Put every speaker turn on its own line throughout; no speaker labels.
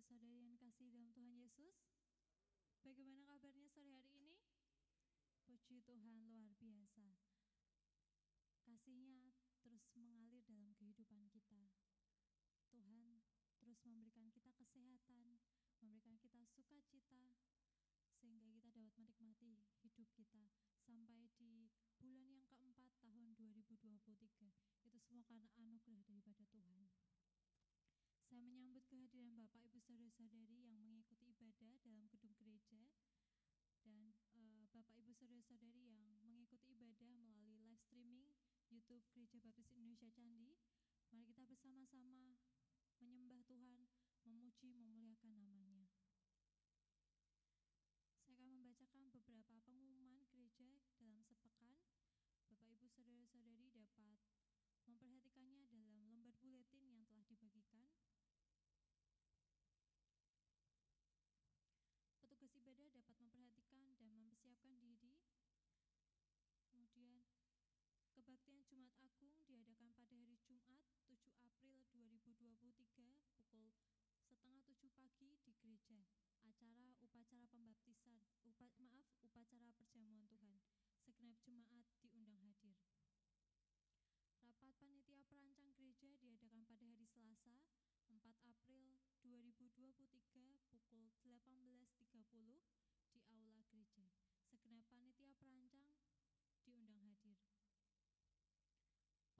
saudara-saudari yang kasih dalam Tuhan Yesus. Bagaimana kabarnya sore hari ini? Puji Tuhan luar biasa. Kasihnya terus mengalir dalam kehidupan kita. Tuhan terus memberikan kita kesehatan, memberikan kita sukacita, sehingga kita dapat menikmati hidup kita sampai di bulan yang keempat tahun 2023. Itu semua karena anugerah daripada Tuhan. Saya menyambut kehadiran Bapak Ibu Saudara-saudari yang mengikuti ibadah dalam gedung gereja dan uh, Bapak Ibu Saudara-saudari yang mengikuti ibadah melalui live streaming YouTube Gereja Baptis Indonesia Candi. Mari kita bersama-sama menyembah Tuhan, memuji, memuliakan namanya. Saya akan membacakan beberapa pengumuman gereja dalam sepekan. Bapak Ibu Saudara-saudari dapat memperhatikannya dalam lembar buletin yang telah dibagikan. Petugas ibadah dapat memperhatikan dan mempersiapkan diri. Kemudian Kebaktian Jumat Agung diadakan pada hari Jumat 7 April 2023 pukul setengah tujuh pagi di gereja. Acara upacara pembaptisan, upa, maaf, upacara perjamuan Tuhan. Segenap jemaat diundang hadir. Rapat panitia perancang gereja diadakan pada hari Selasa 4 April 2023 pukul 18.30 di Aula Gereja. Segenap panitia perancang diundang hadir.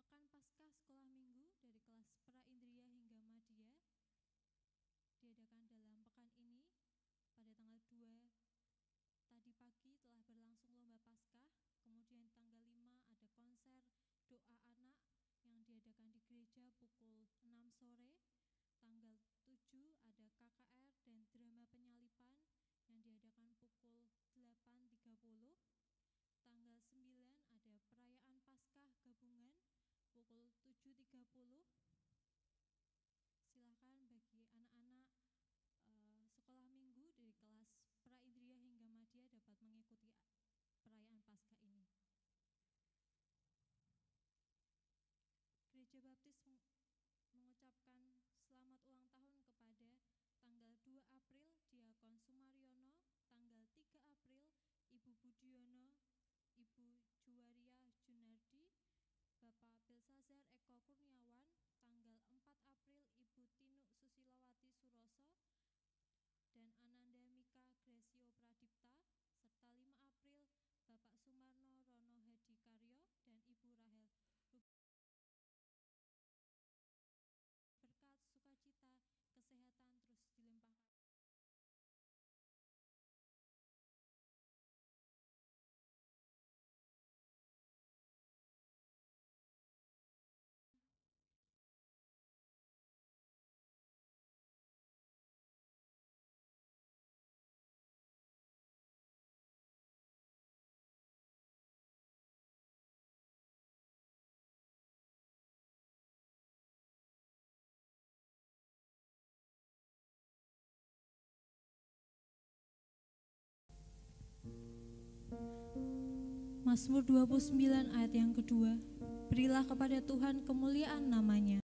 Pekan Paskah Sekolah Minggu dari kelas Pra Indria hingga Madya diadakan dalam pekan ini pada tanggal 2 tadi pagi telah berlangsung lomba Paskah, kemudian tanggal 5 ada konser doa anak yang diadakan di gereja pukul 6 sore tanggal 7 ada KKR dan drama penyalipan yang diadakan pukul 8.30. Tanggal 9 ada perayaan Paskah gabungan pukul 7.30. Silahkan bagi anak-anak uh, sekolah minggu dari kelas pra Indria hingga Madya dapat mengikuti perayaan Paskah ini. Gereja Baptis mengucapkan selamat ulang tahun kepada tanggal 2 April Diakon Sumaryono, tanggal 3 April Ibu Budiono, Ibu Juwaria Junardi, Bilsazar Eko Kurniawan, tanggal 4 April Ibu Tinuk Susilawati Suroso, Mazmur 29 ayat yang kedua, berilah kepada Tuhan kemuliaan namanya.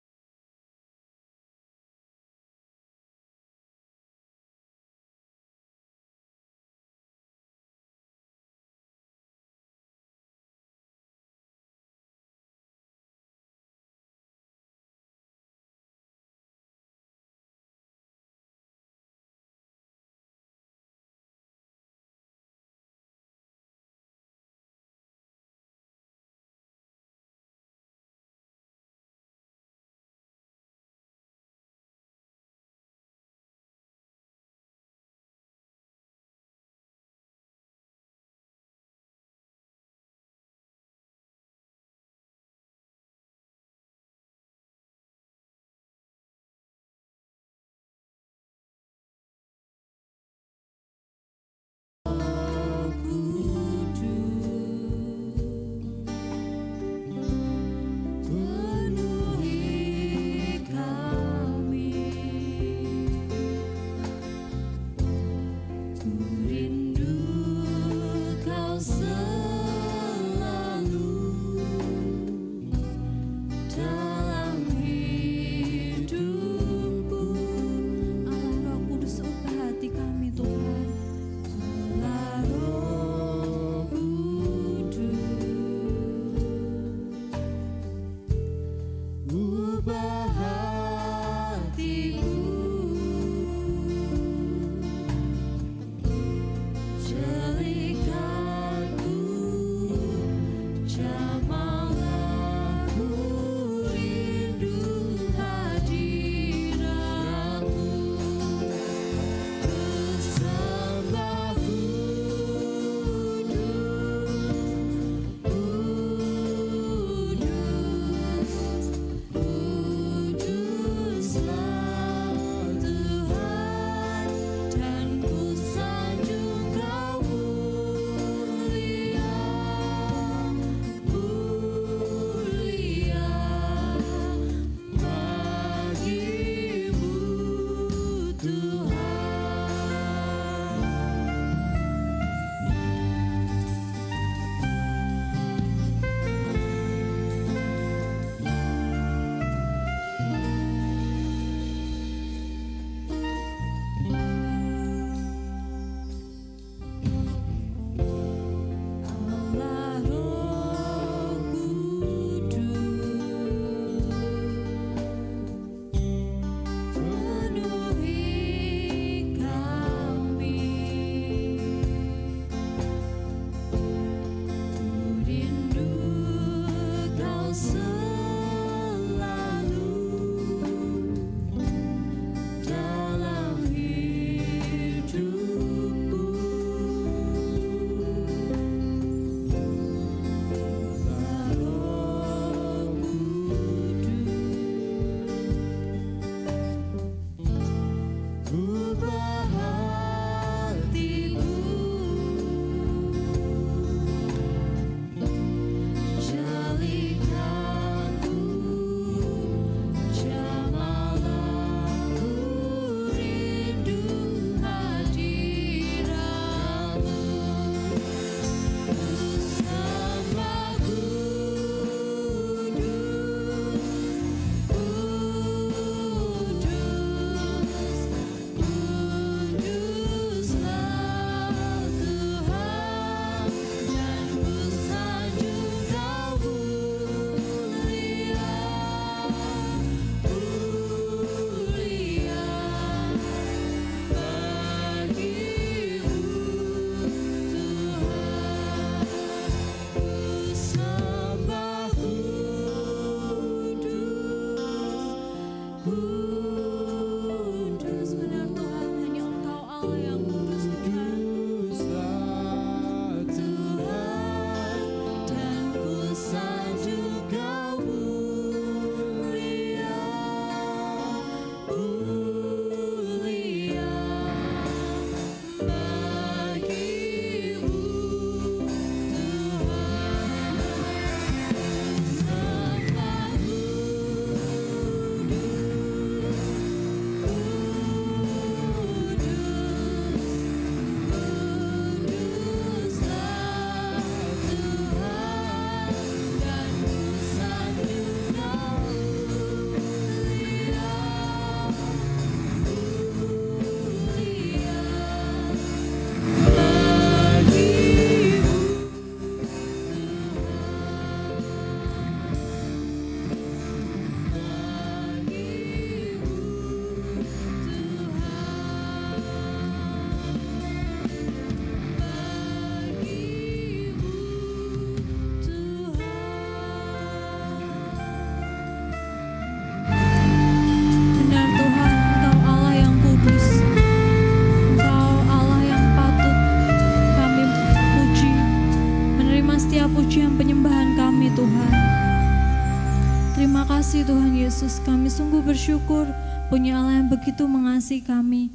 Bersyukur punya Allah yang begitu mengasihi kami.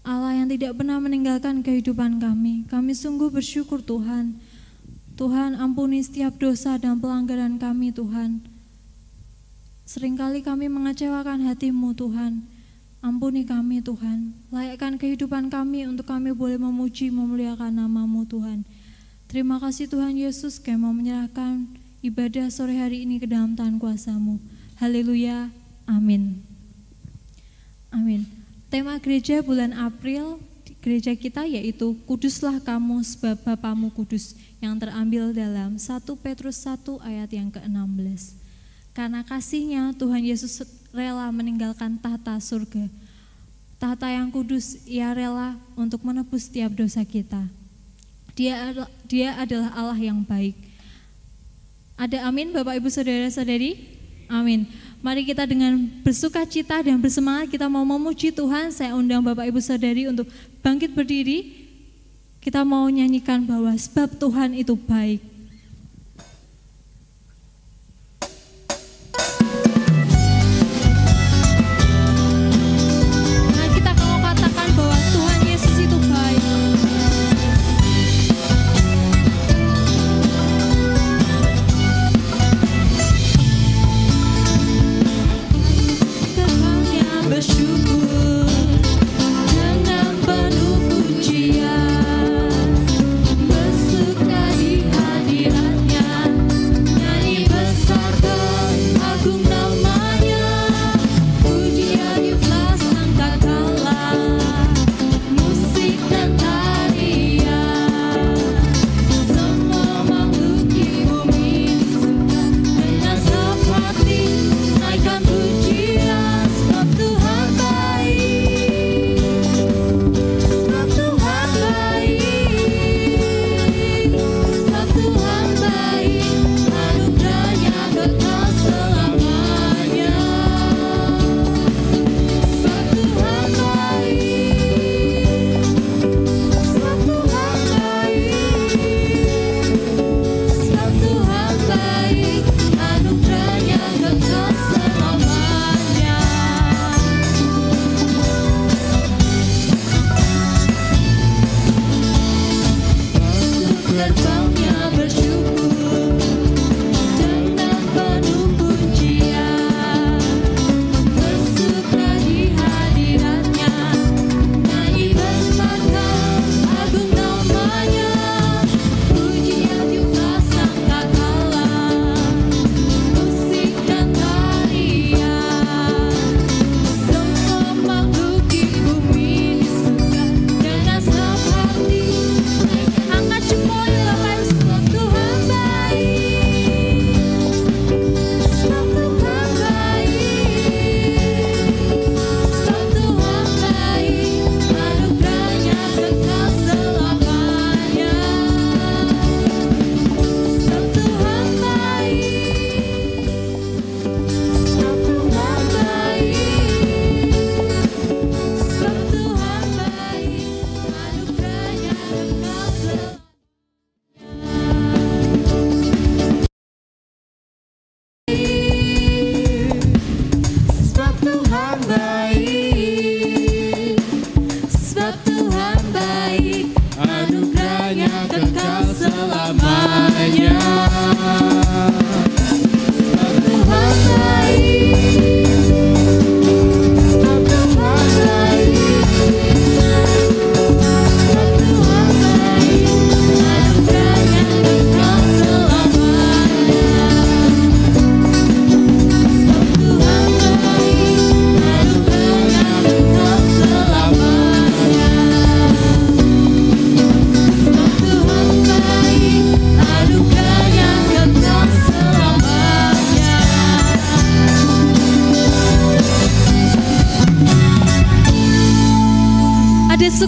Allah yang tidak pernah meninggalkan kehidupan kami. Kami sungguh bersyukur Tuhan. Tuhan ampuni setiap dosa dan pelanggaran kami Tuhan. Seringkali kami mengecewakan hatimu Tuhan. Ampuni kami Tuhan, layakkan kehidupan kami untuk kami boleh memuji memuliakan namamu Tuhan. Terima kasih Tuhan Yesus kami mau menyerahkan ibadah sore hari ini ke dalam tangan kuasamu. Haleluya, amin. Amin. Tema gereja bulan April gereja kita yaitu Kuduslah kamu sebab Bapamu kudus yang terambil dalam 1 Petrus 1 ayat yang ke-16. Karena kasihnya Tuhan Yesus rela meninggalkan tahta surga. Tahta yang kudus, ia rela untuk menebus setiap dosa kita. Dia, dia adalah Allah yang baik. Ada amin Bapak Ibu Saudara-saudari? Amin. Mari kita dengan bersuka cita dan bersemangat kita mau memuji Tuhan. Saya undang Bapak Ibu Saudari untuk bangkit berdiri. Kita mau nyanyikan bahwa sebab Tuhan itu baik.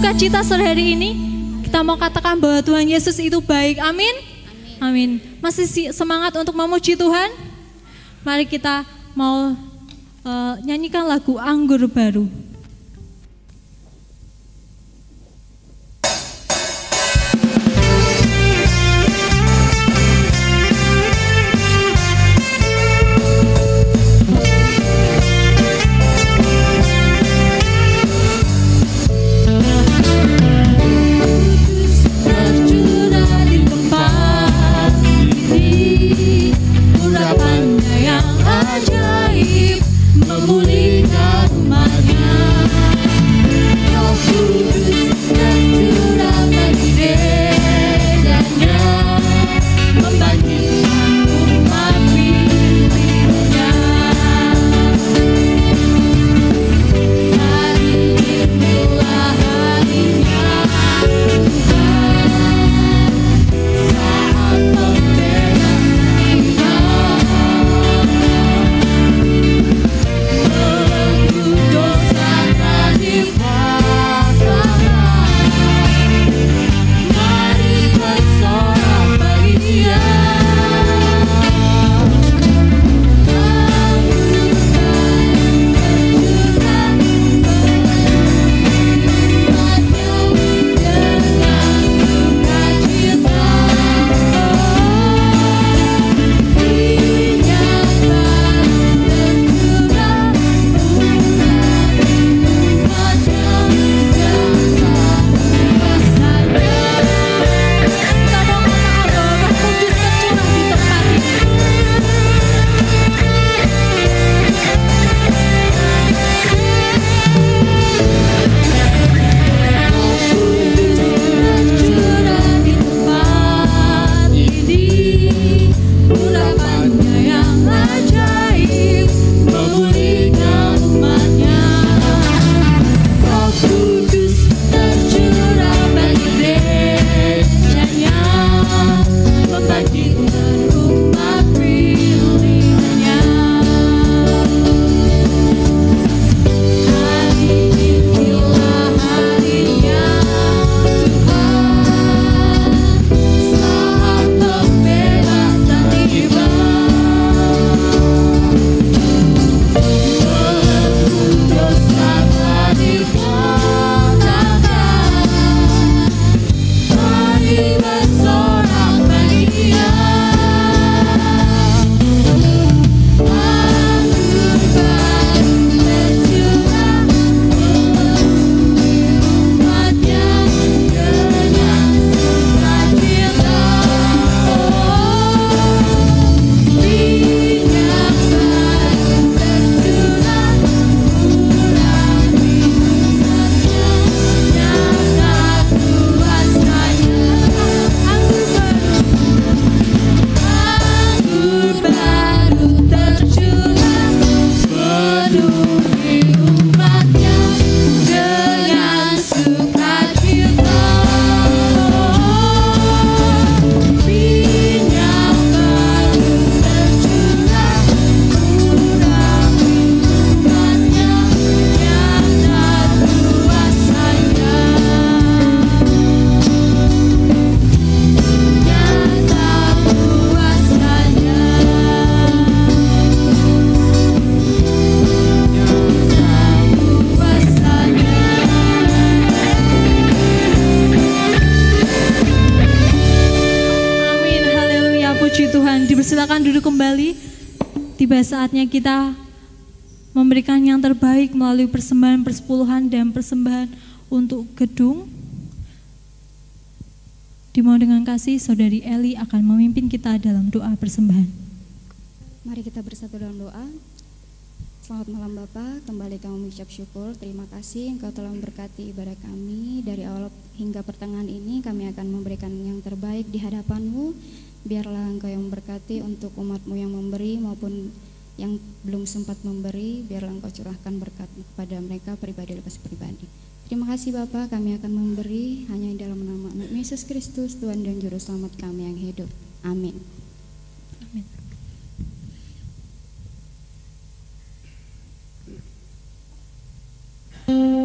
Sukacita sore hari ini, kita mau katakan bahwa Tuhan Yesus itu baik. Amin. Amin. Masih semangat untuk memuji Tuhan? Mari kita mau uh, nyanyikan lagu Anggur Baru. Persepuluhan dan persembahan untuk gedung. Dimau dengan kasih, Saudari Eli akan memimpin kita dalam doa persembahan.
Mari kita bersatu dalam doa. Selamat malam Bapak, kembali kami mengucap syukur. Terima kasih Engkau telah memberkati ibadah kami. Dari awal hingga pertengahan ini kami akan memberikan yang terbaik di hadapanmu. Biarlah Engkau yang memberkati untuk umatmu yang memberi maupun yang belum sempat memberi. Biarlah Engkau curahkan berkat kepada mereka pribadi lepas pribadi. Terima kasih Bapak, kami akan memberi hanya dalam nama Yesus Kristus, Tuhan dan Juru Selamat kami yang hidup. Amin.
siap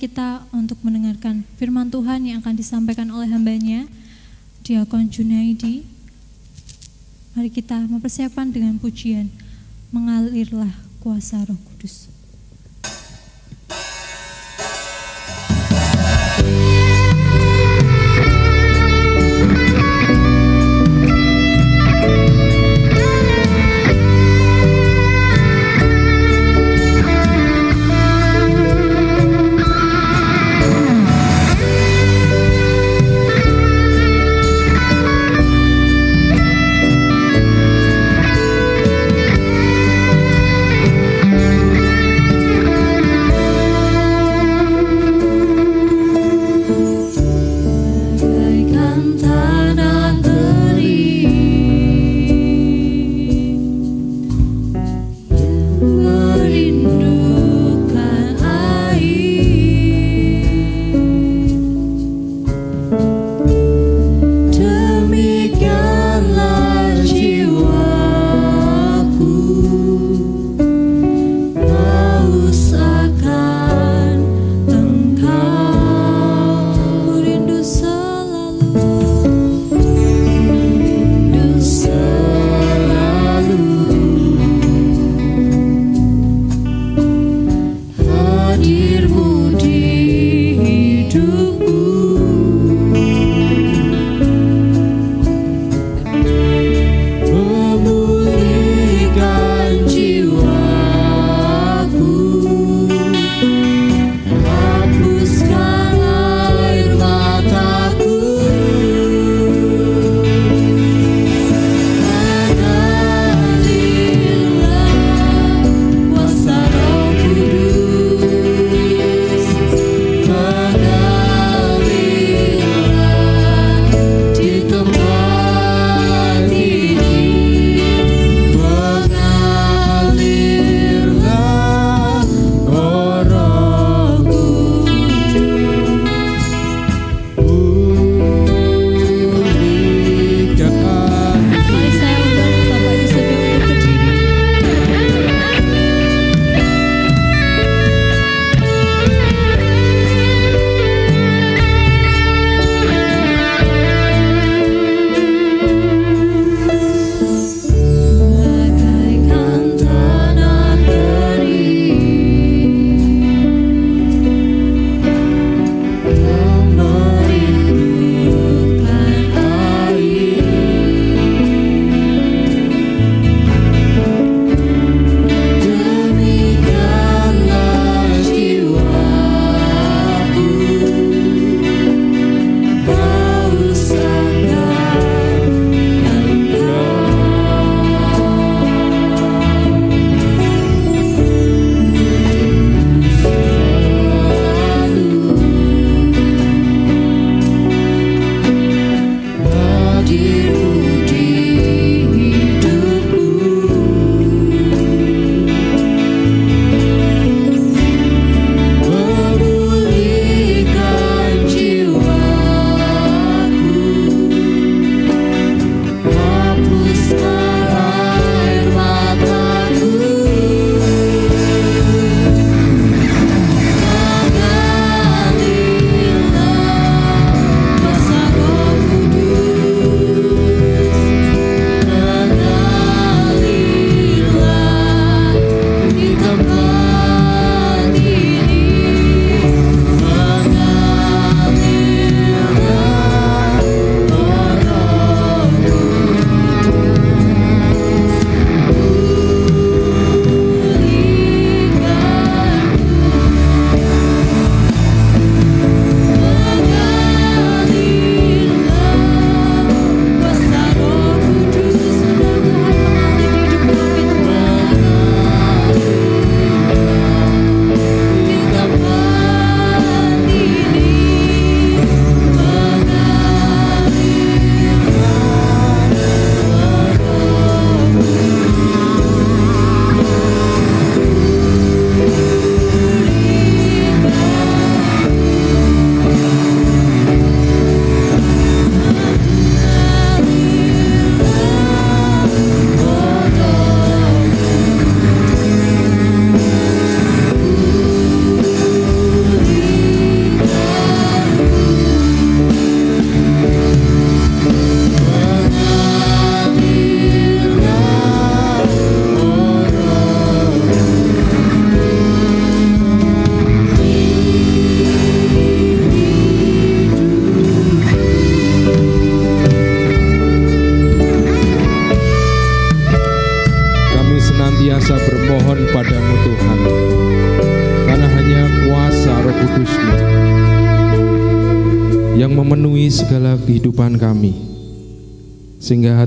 kita untuk mendengarkan firman Tuhan yang akan disampaikan oleh hambanya, Diakon Junaidi. Mari kita mempersiapkan dengan pujian, mengalirlah kuasa roh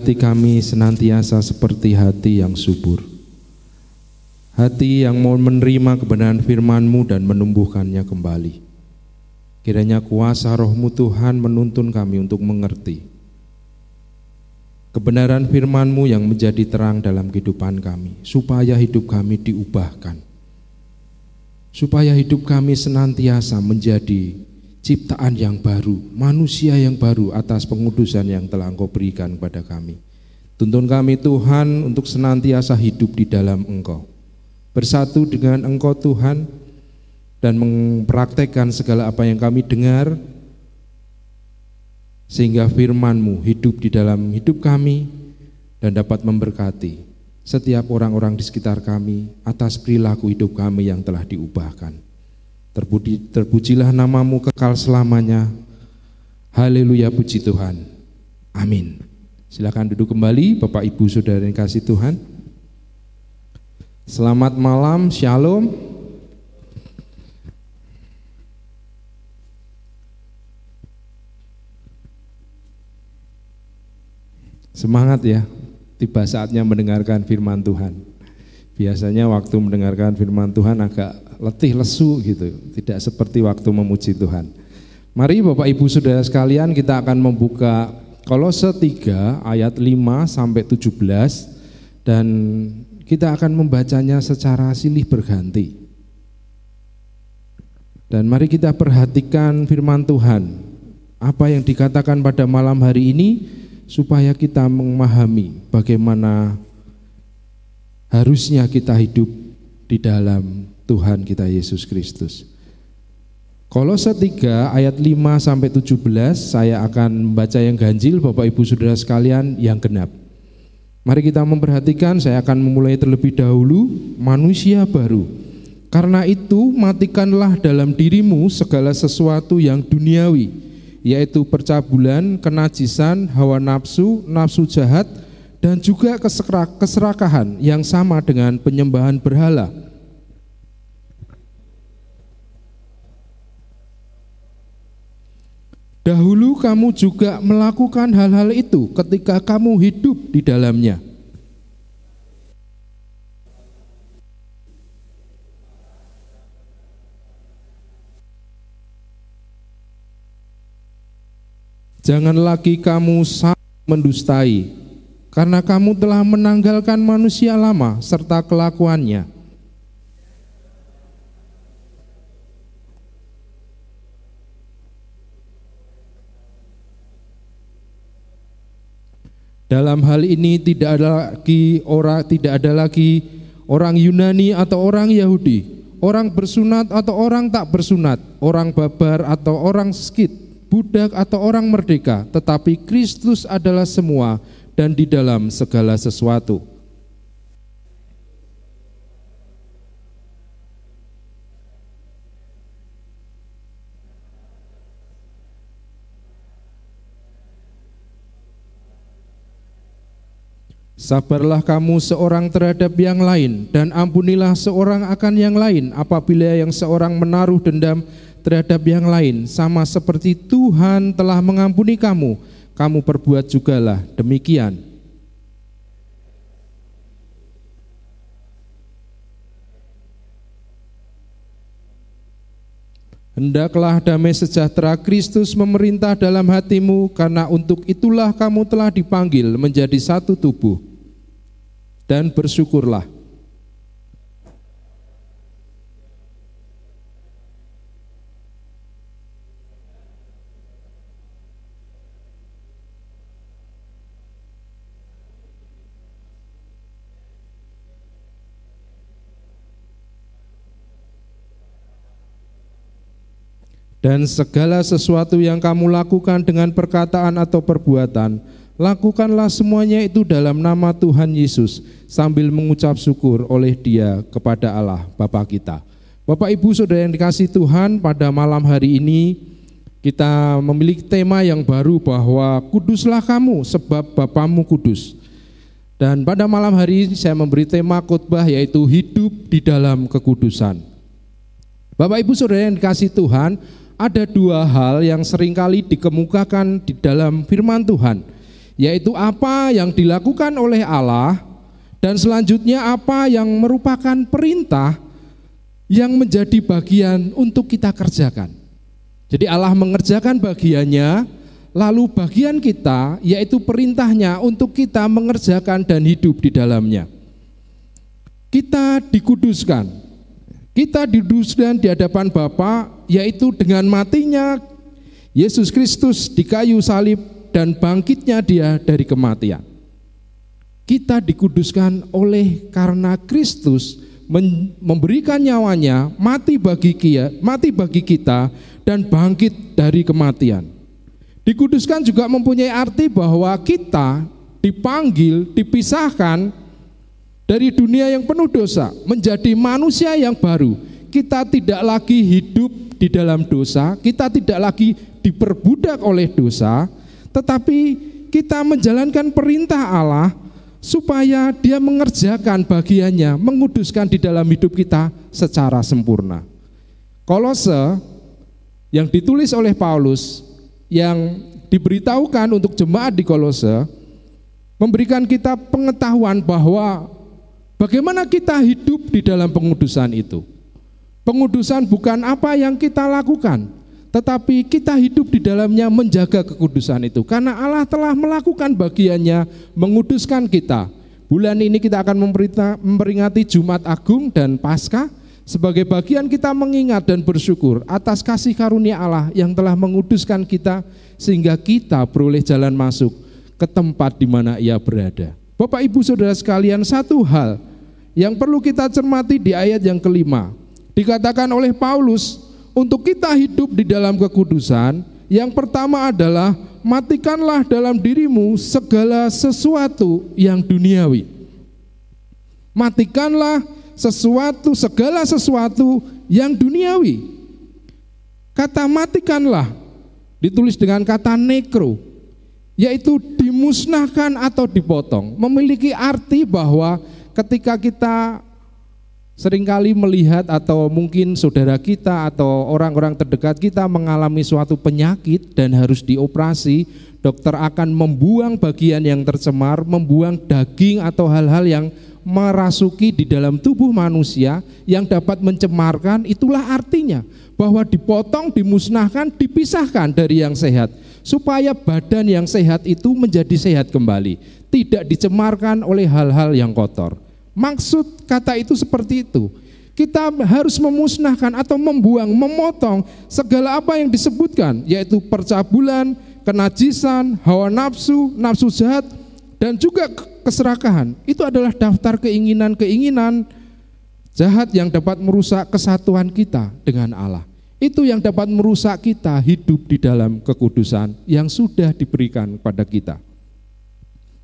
hati kami senantiasa seperti hati yang subur. Hati yang mau menerima kebenaran firman-Mu dan menumbuhkannya kembali. Kiranya kuasa rohmu Tuhan menuntun kami untuk mengerti kebenaran firman-Mu yang menjadi terang dalam kehidupan kami, supaya hidup kami diubahkan. Supaya hidup kami senantiasa menjadi ciptaan yang baru, manusia yang baru atas pengudusan yang telah Engkau berikan kepada kami. Tuntun kami Tuhan untuk senantiasa hidup di dalam Engkau. Bersatu dengan Engkau Tuhan dan mempraktekkan segala apa yang kami dengar sehingga firman-Mu hidup di dalam hidup kami dan dapat memberkati setiap orang-orang di sekitar kami atas perilaku hidup kami yang telah diubahkan. Terpuji, terpujilah namamu kekal selamanya. Haleluya puji Tuhan. Amin. Silakan duduk kembali Bapak Ibu Saudara yang kasih Tuhan. Selamat malam, Shalom. Semangat ya, tiba saatnya mendengarkan firman Tuhan. Biasanya waktu mendengarkan firman Tuhan agak letih lesu gitu, tidak seperti waktu memuji Tuhan. Mari Bapak Ibu Saudara sekalian kita akan membuka Kolose 3 ayat 5 sampai 17 dan kita akan membacanya secara silih berganti. Dan mari kita perhatikan firman Tuhan. Apa yang dikatakan pada malam hari ini supaya kita memahami bagaimana harusnya kita hidup di dalam Tuhan kita Yesus Kristus. Kolose 3 ayat 5 sampai 17 saya akan membaca yang ganjil Bapak Ibu Saudara sekalian yang genap. Mari kita memperhatikan saya akan memulai terlebih dahulu manusia baru. Karena itu matikanlah dalam dirimu segala sesuatu yang duniawi yaitu percabulan, kenajisan, hawa nafsu, nafsu jahat, dan juga keserakahan yang sama dengan penyembahan berhala. Dahulu kamu juga melakukan hal-hal itu ketika kamu hidup di dalamnya. Jangan lagi kamu mendustai, karena kamu telah menanggalkan manusia lama serta kelakuannya. Dalam hal ini tidak ada lagi orang tidak ada lagi orang Yunani atau orang Yahudi, orang bersunat atau orang tak bersunat, orang babar atau orang skit, budak atau orang merdeka, tetapi Kristus adalah semua dan di dalam segala sesuatu. Sabarlah kamu seorang terhadap yang lain, dan ampunilah seorang akan yang lain apabila yang seorang menaruh dendam terhadap yang lain, sama seperti Tuhan telah mengampuni kamu, kamu perbuat jugalah demikian. Hendaklah damai sejahtera Kristus memerintah dalam hatimu, karena untuk itulah kamu telah dipanggil menjadi satu tubuh. Dan bersyukurlah. Dan segala sesuatu yang kamu lakukan dengan perkataan atau perbuatan, lakukanlah semuanya itu dalam nama Tuhan Yesus sambil mengucap syukur oleh Dia kepada Allah Bapa kita. Bapak Ibu Saudara yang dikasih Tuhan, pada malam hari ini kita memiliki tema yang baru bahwa kuduslah kamu sebab Bapamu kudus. Dan pada malam hari ini saya memberi tema khotbah yaitu hidup di dalam kekudusan. Bapak Ibu Saudara yang dikasih Tuhan, ada dua hal yang sering kali dikemukakan di dalam firman Tuhan, yaitu apa yang dilakukan oleh Allah dan selanjutnya apa yang merupakan perintah yang menjadi bagian untuk kita kerjakan. Jadi Allah mengerjakan bagiannya, lalu bagian kita yaitu perintahnya untuk kita mengerjakan dan hidup di dalamnya. Kita dikuduskan, kita diduduskan di hadapan Bapa yaitu dengan matinya Yesus Kristus di kayu salib dan bangkitnya dia dari kematian. Kita dikuduskan oleh karena Kristus memberikan nyawanya mati bagi kita, mati bagi kita dan bangkit dari kematian. Dikuduskan juga mempunyai arti bahwa kita dipanggil, dipisahkan dari dunia yang penuh dosa menjadi manusia yang baru. Kita tidak lagi hidup di dalam dosa, kita tidak lagi diperbudak oleh dosa, tetapi kita menjalankan perintah Allah supaya dia mengerjakan bagiannya, menguduskan di dalam hidup kita secara sempurna. Kolose yang ditulis oleh Paulus yang diberitahukan untuk jemaat di Kolose memberikan kita pengetahuan bahwa bagaimana kita hidup di dalam pengudusan itu. Pengudusan bukan apa yang kita lakukan, tetapi kita hidup di dalamnya menjaga kekudusan itu. Karena Allah telah melakukan bagiannya menguduskan kita. Bulan ini kita akan memperingati Jumat Agung dan Paskah sebagai bagian kita mengingat dan bersyukur atas kasih karunia Allah yang telah menguduskan kita sehingga kita beroleh jalan masuk ke tempat di mana ia berada. Bapak Ibu Saudara sekalian, satu hal yang perlu kita cermati di ayat yang kelima. Dikatakan oleh Paulus, untuk kita hidup di dalam kekudusan, yang pertama adalah matikanlah dalam dirimu segala sesuatu yang duniawi. Matikanlah sesuatu, segala sesuatu yang duniawi. Kata matikanlah ditulis dengan kata nekro, yaitu dimusnahkan atau dipotong. Memiliki arti bahwa ketika kita sering kali melihat atau mungkin saudara kita atau orang-orang terdekat kita mengalami suatu penyakit dan harus dioperasi, dokter akan membuang bagian yang tercemar, membuang daging atau hal-hal yang merasuki di dalam tubuh manusia yang dapat mencemarkan, itulah artinya bahwa dipotong, dimusnahkan, dipisahkan dari yang sehat supaya badan yang sehat itu menjadi sehat kembali, tidak dicemarkan oleh hal-hal yang kotor. Maksud kata itu seperti itu. Kita harus memusnahkan atau membuang, memotong segala apa yang disebutkan, yaitu percabulan, kenajisan, hawa nafsu, nafsu jahat, dan juga keserakahan. Itu adalah daftar keinginan-keinginan jahat yang dapat merusak kesatuan kita dengan Allah. Itu yang dapat merusak kita hidup di dalam kekudusan yang sudah diberikan kepada kita.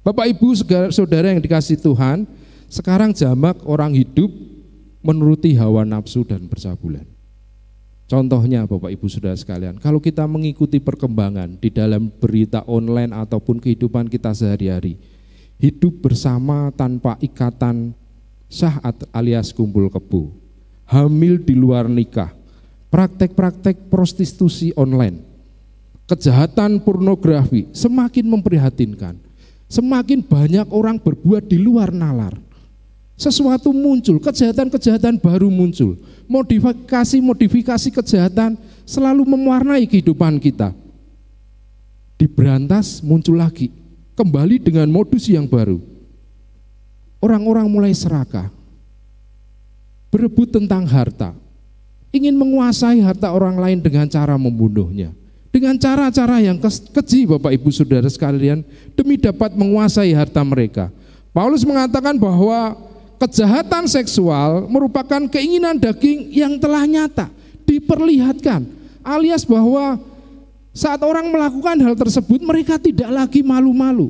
Bapak Ibu saudara yang dikasih Tuhan, sekarang jamak orang hidup menuruti hawa nafsu dan percabulan. Contohnya Bapak Ibu Saudara sekalian, kalau kita mengikuti perkembangan di dalam berita online ataupun kehidupan kita sehari-hari, hidup bersama tanpa ikatan sah alias kumpul kebo, hamil di luar nikah, praktek-praktek prostitusi online, kejahatan pornografi semakin memprihatinkan. Semakin banyak orang berbuat di luar nalar. Sesuatu muncul, kejahatan-kejahatan baru muncul. Modifikasi-modifikasi kejahatan selalu mewarnai kehidupan kita. Diberantas muncul lagi kembali dengan modus yang baru. Orang-orang mulai serakah, berebut tentang harta, ingin menguasai harta orang lain dengan cara membunuhnya. Dengan cara-cara yang keji Bapak Ibu Saudara sekalian demi dapat menguasai harta mereka. Paulus mengatakan bahwa kejahatan seksual merupakan keinginan daging yang telah nyata, diperlihatkan, alias bahwa saat orang melakukan hal tersebut, mereka tidak lagi malu-malu.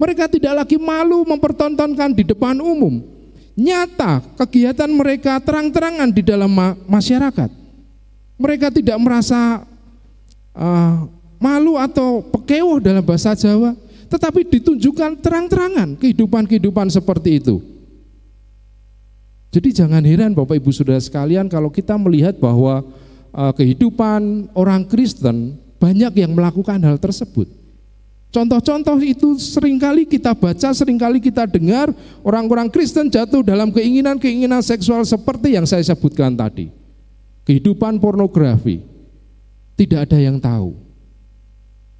Mereka tidak lagi malu mempertontonkan di depan umum. Nyata kegiatan mereka terang-terangan di dalam masyarakat. Mereka tidak merasa uh, malu atau pekewuh dalam bahasa Jawa, tetapi ditunjukkan terang-terangan kehidupan-kehidupan seperti itu. Jadi jangan heran Bapak Ibu Saudara sekalian kalau kita melihat bahwa uh, kehidupan orang Kristen banyak yang melakukan hal tersebut. Contoh-contoh itu sering kali kita baca, sering kali kita dengar orang-orang Kristen jatuh dalam keinginan-keinginan seksual seperti yang saya sebutkan tadi. Kehidupan pornografi, tidak ada yang tahu.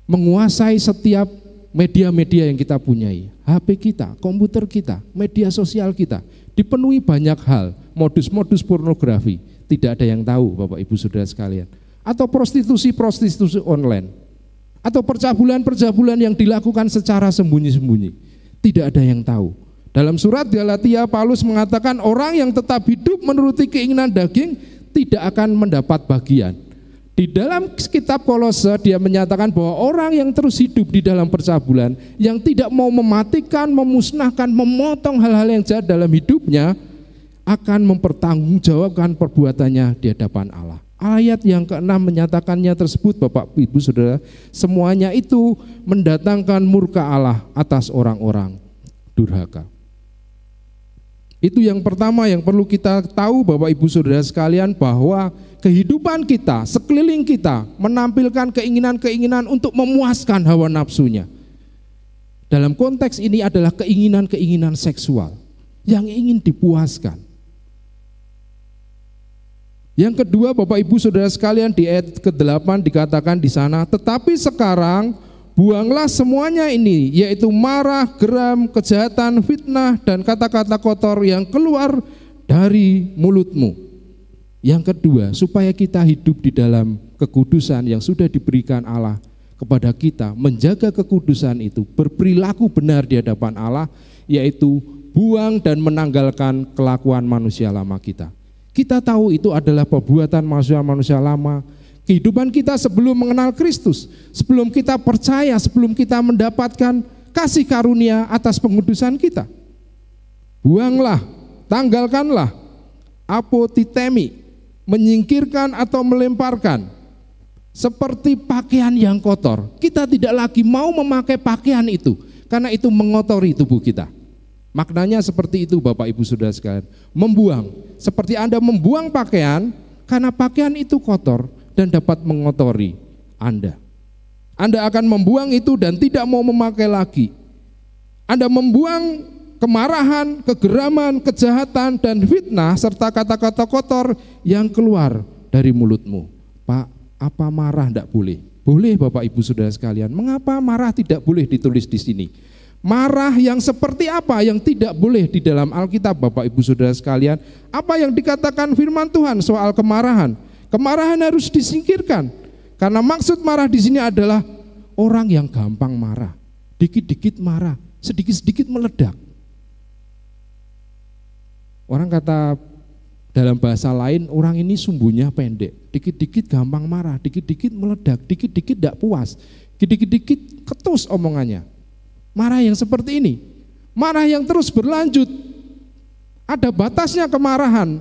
Menguasai setiap media-media yang kita punyai, HP kita, komputer kita, media sosial kita, dipenuhi banyak hal, modus-modus pornografi, tidak ada yang tahu Bapak Ibu Saudara sekalian. Atau prostitusi-prostitusi online atau percabulan-percabulan yang dilakukan secara sembunyi-sembunyi. Tidak ada yang tahu. Dalam surat Galatia Paulus mengatakan orang yang tetap hidup menuruti keinginan daging tidak akan mendapat bagian. Di dalam kitab Kolose dia menyatakan bahwa orang yang terus hidup di dalam percabulan yang tidak mau mematikan, memusnahkan, memotong hal-hal yang jahat dalam hidupnya akan mempertanggungjawabkan perbuatannya di hadapan Allah. Ayat yang keenam menyatakannya tersebut Bapak Ibu Saudara, semuanya itu mendatangkan murka Allah atas orang-orang durhaka. Itu yang pertama yang perlu kita tahu Bapak Ibu Saudara sekalian bahwa kehidupan kita, sekeliling kita menampilkan keinginan-keinginan untuk memuaskan hawa nafsunya. Dalam konteks ini adalah keinginan-keinginan seksual yang ingin dipuaskan. Yang kedua Bapak Ibu Saudara sekalian di ayat ke-8 dikatakan di sana, tetapi sekarang buanglah semuanya ini, yaitu marah, geram, kejahatan, fitnah, dan kata-kata kotor yang keluar dari mulutmu. Yang kedua, supaya kita hidup di dalam kekudusan yang sudah diberikan Allah kepada kita, menjaga kekudusan itu, berperilaku benar di hadapan Allah, yaitu buang dan menanggalkan kelakuan manusia lama kita. Kita tahu itu adalah perbuatan manusia-manusia lama. Kehidupan kita sebelum mengenal Kristus, sebelum kita percaya, sebelum kita mendapatkan kasih karunia atas pengudusan kita. Buanglah, tanggalkanlah apotitemi, menyingkirkan atau melemparkan seperti pakaian yang kotor. Kita tidak lagi mau memakai pakaian itu karena itu mengotori tubuh kita. Maknanya seperti itu Bapak Ibu Saudara sekalian. Membuang. Seperti Anda membuang pakaian karena pakaian itu kotor dan dapat mengotori Anda. Anda akan membuang itu dan tidak mau memakai lagi. Anda membuang kemarahan, kegeraman, kejahatan, dan fitnah serta kata-kata kotor yang keluar dari mulutmu. Pak, apa marah tidak boleh? Boleh Bapak Ibu Saudara sekalian. Mengapa marah tidak boleh ditulis di sini? Marah yang seperti apa yang tidak boleh di dalam Alkitab Bapak Ibu Saudara sekalian? Apa yang dikatakan firman Tuhan soal kemarahan? Kemarahan harus disingkirkan. Karena maksud marah di sini adalah orang yang gampang marah. Dikit-dikit marah, sedikit-sedikit meledak. Orang kata dalam bahasa lain orang ini sumbunya pendek, dikit-dikit gampang marah, dikit-dikit meledak, dikit-dikit tidak puas, dikit-dikit ketus omongannya. Marah yang seperti ini, marah yang terus berlanjut. Ada batasnya kemarahan.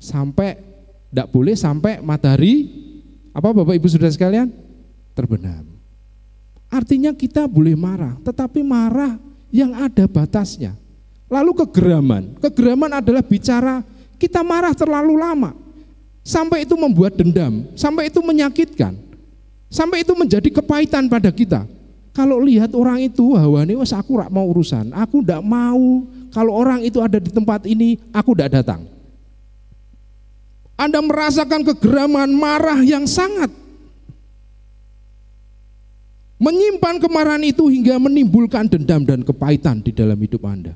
Sampai tidak boleh sampai matahari apa Bapak Ibu Saudara sekalian terbenam. Artinya kita boleh marah, tetapi marah yang ada batasnya. Lalu kegeraman. Kegeraman adalah bicara kita marah terlalu lama. Sampai itu membuat dendam, sampai itu menyakitkan. Sampai itu menjadi kepahitan pada kita. Kalau lihat orang itu hawane wes aku rak mau urusan, aku ndak mau kalau orang itu ada di tempat ini, aku ndak datang. Anda merasakan kegeraman, marah yang sangat. Menyimpan kemarahan itu hingga menimbulkan dendam dan kepahitan di dalam hidup Anda.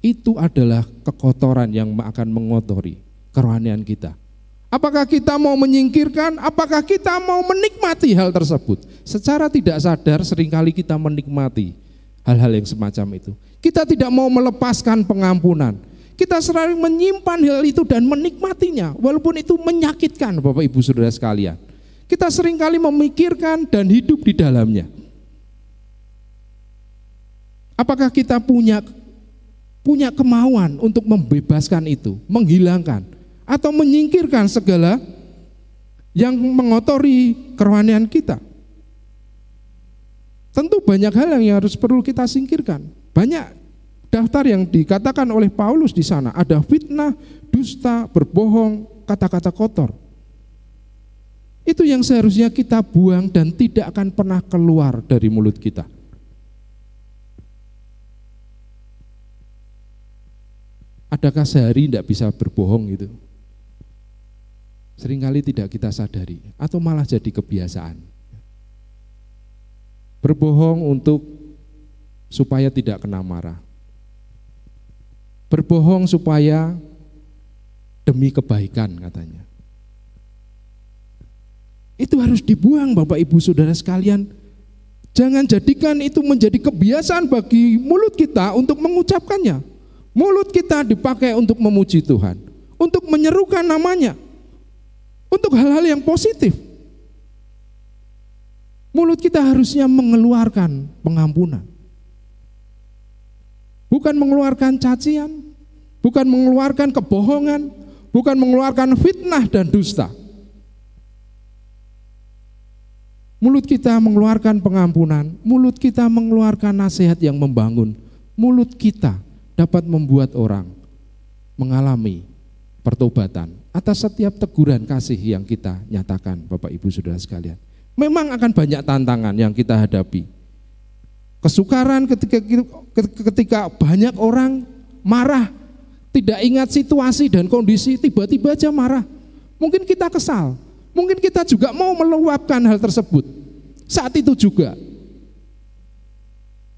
Itu adalah kekotoran yang akan mengotori kerohanian kita. Apakah kita mau menyingkirkan? Apakah kita mau menikmati hal tersebut? Secara tidak sadar sering kali kita menikmati hal-hal yang semacam itu. Kita tidak mau melepaskan pengampunan. Kita sering menyimpan hal itu dan menikmatinya walaupun itu menyakitkan Bapak Ibu Saudara sekalian. Kita sering kali memikirkan dan hidup di dalamnya. Apakah kita punya punya kemauan untuk membebaskan itu, menghilangkan? Atau menyingkirkan segala yang mengotori kerohanian kita. Tentu banyak hal yang harus perlu kita singkirkan. Banyak daftar yang dikatakan oleh Paulus di sana. Ada fitnah, dusta, berbohong, kata-kata kotor. Itu yang seharusnya kita buang dan tidak akan pernah keluar dari mulut kita. Adakah sehari tidak bisa berbohong itu? Seringkali tidak kita sadari atau malah jadi kebiasaan. Berbohong untuk supaya tidak kena marah. Berbohong supaya demi kebaikan katanya. Itu harus dibuang Bapak Ibu Saudara sekalian. Jangan jadikan itu menjadi kebiasaan bagi mulut kita untuk mengucapkannya. Mulut kita dipakai untuk memuji Tuhan, untuk menyerukan namanya, untuk hal-hal yang positif. Mulut kita harusnya mengeluarkan pengampunan. Bukan mengeluarkan cacian, bukan mengeluarkan kebohongan, bukan mengeluarkan fitnah dan dusta. Mulut kita mengeluarkan pengampunan, mulut kita mengeluarkan nasihat yang membangun, mulut kita dapat membuat orang mengalami pertobatan atas setiap teguran kasih yang kita nyatakan Bapak Ibu Saudara sekalian. Memang akan banyak tantangan yang kita hadapi. Kesukaran ketika ketika banyak orang marah, tidak ingat situasi dan kondisi, tiba-tiba aja marah. Mungkin kita kesal, mungkin kita juga mau meluapkan hal tersebut. Saat itu juga.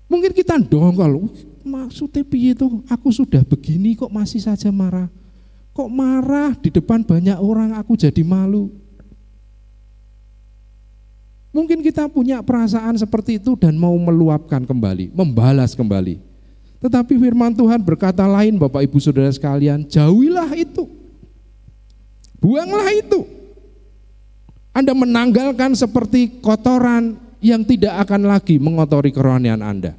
Mungkin kita dongkol, maksudnya piye itu aku sudah begini kok masih saja marah kok marah? Di depan banyak orang aku jadi malu. Mungkin kita punya perasaan seperti itu dan mau meluapkan kembali membalas kembali. Tetapi firman Tuhan berkata lain Bapak Ibu Saudara sekalian jauhilah itu. Buanglah itu. Anda menanggalkan seperti kotoran yang tidak akan lagi mengotori kerohanian Anda.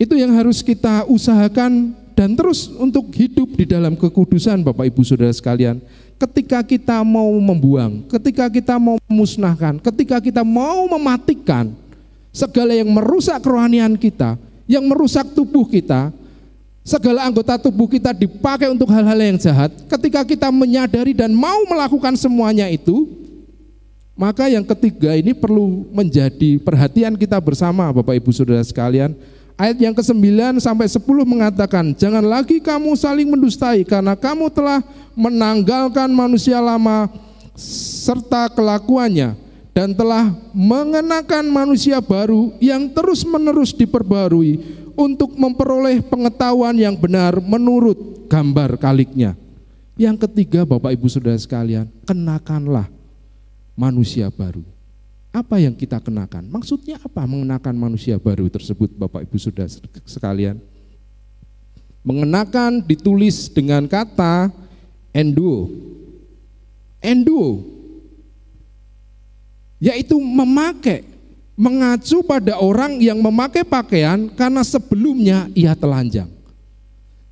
Itu yang harus kita usahakan dan terus untuk hidup di dalam kekudusan Bapak Ibu Saudara sekalian. Ketika kita mau membuang, ketika kita mau memusnahkan, ketika kita mau mematikan segala yang merusak kerohanian kita, yang merusak tubuh kita, segala anggota tubuh kita dipakai untuk hal-hal yang jahat, ketika kita menyadari dan mau melakukan semuanya itu, maka yang ketiga ini perlu menjadi perhatian kita bersama Bapak Ibu Saudara sekalian, Ayat yang ke-9 sampai 10 mengatakan, "Jangan lagi kamu saling mendustai karena kamu telah menanggalkan manusia lama serta kelakuannya dan telah mengenakan manusia baru yang terus-menerus diperbarui untuk memperoleh pengetahuan yang benar menurut gambar kaliknya." Yang ketiga, Bapak Ibu Saudara sekalian, kenakanlah manusia baru. Apa yang kita kenakan? Maksudnya apa mengenakan manusia baru tersebut Bapak Ibu sudah sekalian? Mengenakan ditulis dengan kata endo. Endo yaitu memakai mengacu pada orang yang memakai pakaian karena sebelumnya ia telanjang.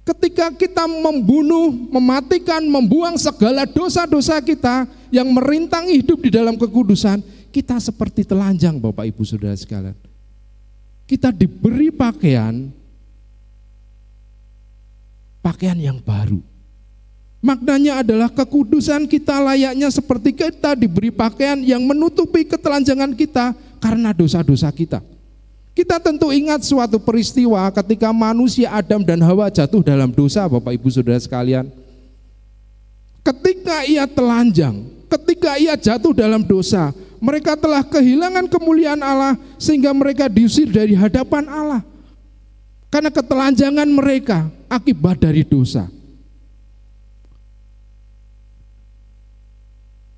Ketika kita membunuh, mematikan, membuang segala dosa-dosa kita yang merintang hidup di dalam kekudusan, kita seperti telanjang Bapak Ibu Saudara sekalian. Kita diberi pakaian pakaian yang baru. Maknanya adalah kekudusan kita layaknya seperti kita diberi pakaian yang menutupi ketelanjangan kita karena dosa-dosa kita. Kita tentu ingat suatu peristiwa ketika manusia Adam dan Hawa jatuh dalam dosa Bapak Ibu Saudara sekalian. Ketika ia telanjang, ketika ia jatuh dalam dosa, mereka telah kehilangan kemuliaan Allah sehingga mereka diusir dari hadapan Allah. Karena ketelanjangan mereka akibat dari dosa.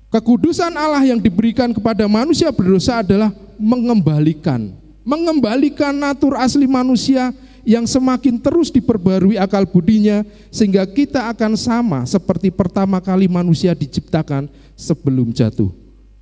Kekudusan Allah yang diberikan kepada manusia berdosa adalah mengembalikan, mengembalikan natur asli manusia yang semakin terus diperbarui akal budinya sehingga kita akan sama seperti pertama kali manusia diciptakan sebelum jatuh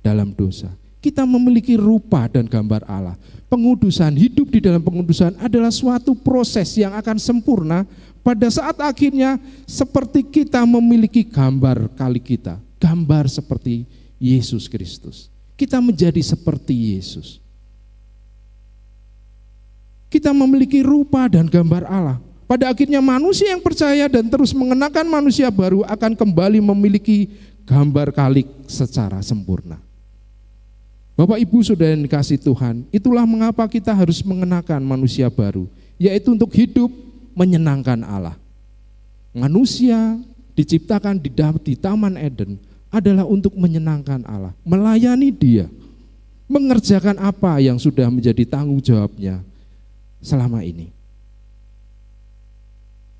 dalam dosa. Kita memiliki rupa dan gambar Allah. Pengudusan, hidup di dalam pengudusan adalah suatu proses yang akan sempurna pada saat akhirnya seperti kita memiliki gambar kali kita. Gambar seperti Yesus Kristus. Kita menjadi seperti Yesus. Kita memiliki rupa dan gambar Allah. Pada akhirnya manusia yang percaya dan terus mengenakan manusia baru akan kembali memiliki gambar kalik secara sempurna. Bapak Ibu Saudara yang dikasih Tuhan, itulah mengapa kita harus mengenakan manusia baru, yaitu untuk hidup menyenangkan Allah. Manusia diciptakan di, di Taman Eden adalah untuk menyenangkan Allah, melayani Dia, mengerjakan apa yang sudah menjadi tanggung jawabnya selama ini.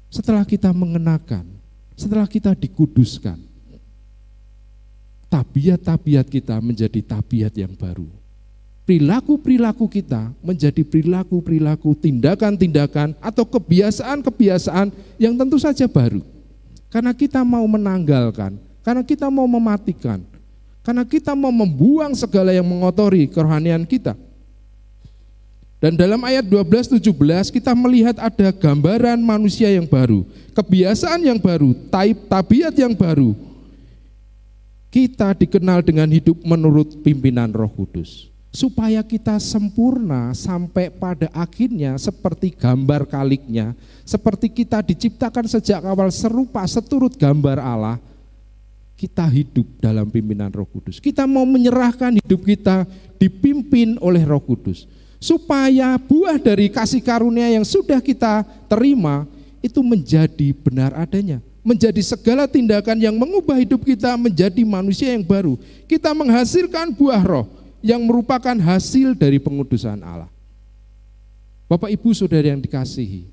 Setelah kita mengenakan, setelah kita dikuduskan, tabiat-tabiat kita menjadi tabiat yang baru. Perilaku-perilaku kita menjadi perilaku-perilaku, tindakan-tindakan atau kebiasaan-kebiasaan yang tentu saja baru. Karena kita mau menanggalkan, karena kita mau mematikan, karena kita mau membuang segala yang mengotori kerohanian kita. Dan dalam ayat 12-17 kita melihat ada gambaran manusia yang baru, kebiasaan yang baru, tabiat yang baru, kita dikenal dengan hidup menurut pimpinan Roh Kudus. Supaya kita sempurna sampai pada akhirnya seperti gambar kaliknya, seperti kita diciptakan sejak awal serupa seturut gambar Allah, kita hidup dalam pimpinan Roh Kudus. Kita mau menyerahkan hidup kita dipimpin oleh Roh Kudus. Supaya buah dari kasih karunia yang sudah kita terima itu menjadi benar adanya menjadi segala tindakan yang mengubah hidup kita menjadi manusia yang baru. Kita menghasilkan buah roh yang merupakan hasil dari pengudusan Allah. Bapak Ibu Saudara yang dikasihi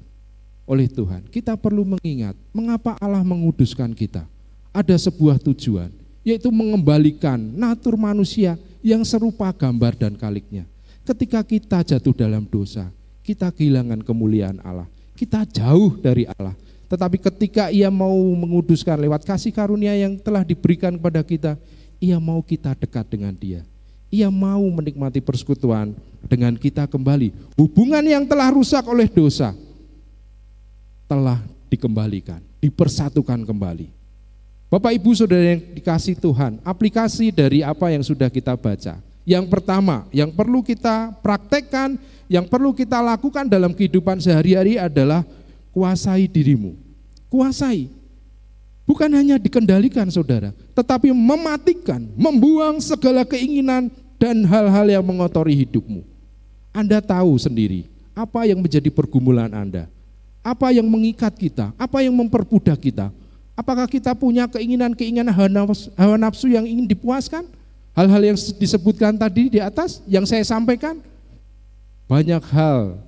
oleh Tuhan, kita perlu mengingat mengapa Allah menguduskan kita. Ada sebuah tujuan, yaitu mengembalikan natur manusia yang serupa gambar dan kaliknya. Ketika kita jatuh dalam dosa, kita kehilangan kemuliaan Allah. Kita jauh dari Allah tetapi ketika ia mau menguduskan lewat kasih karunia yang telah diberikan kepada kita, ia mau kita dekat dengan dia. Ia mau menikmati persekutuan dengan kita kembali. Hubungan yang telah rusak oleh dosa telah dikembalikan, dipersatukan kembali. Bapak Ibu Saudara yang dikasih Tuhan, aplikasi dari apa yang sudah kita baca. Yang pertama, yang perlu kita praktekkan, yang perlu kita lakukan dalam kehidupan sehari-hari adalah kuasai dirimu. Kuasai. Bukan hanya dikendalikan saudara, tetapi mematikan, membuang segala keinginan dan hal-hal yang mengotori hidupmu. Anda tahu sendiri apa yang menjadi pergumulan Anda, apa yang mengikat kita, apa yang memperbudak kita. Apakah kita punya keinginan-keinginan hawa nafsu yang ingin dipuaskan? Hal-hal yang disebutkan tadi di atas, yang saya sampaikan, banyak hal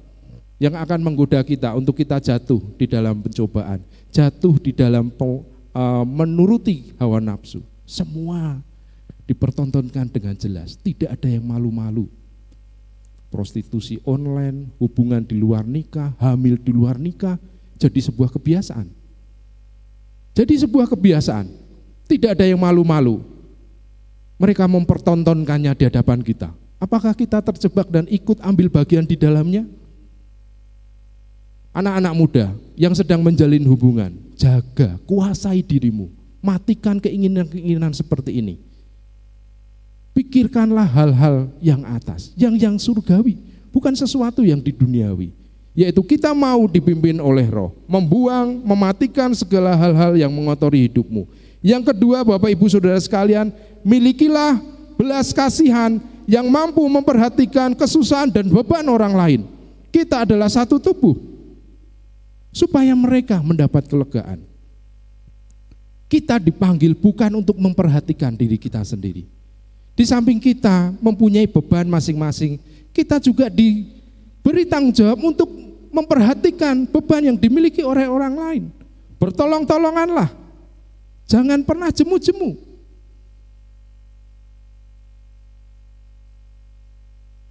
yang akan menggoda kita untuk kita jatuh di dalam pencobaan, jatuh di dalam uh, menuruti hawa nafsu. Semua dipertontonkan dengan jelas, tidak ada yang malu-malu. Prostitusi online, hubungan di luar nikah, hamil di luar nikah, jadi sebuah kebiasaan. Jadi sebuah kebiasaan, tidak ada yang malu-malu. Mereka mempertontonkannya di hadapan kita. Apakah kita terjebak dan ikut ambil bagian di dalamnya? Anak-anak muda yang sedang menjalin hubungan, jaga, kuasai dirimu, matikan keinginan-keinginan seperti ini. Pikirkanlah hal-hal yang atas, yang yang surgawi, bukan sesuatu yang di duniawi. Yaitu kita mau dipimpin oleh roh, membuang, mematikan segala hal-hal yang mengotori hidupmu. Yang kedua Bapak Ibu Saudara sekalian, milikilah belas kasihan yang mampu memperhatikan kesusahan dan beban orang lain. Kita adalah satu tubuh, supaya mereka mendapat kelegaan. Kita dipanggil bukan untuk memperhatikan diri kita sendiri. Di samping kita mempunyai beban masing-masing, kita juga diberi tanggung jawab untuk memperhatikan beban yang dimiliki oleh orang lain. Bertolong-tolonganlah. Jangan pernah jemu-jemu.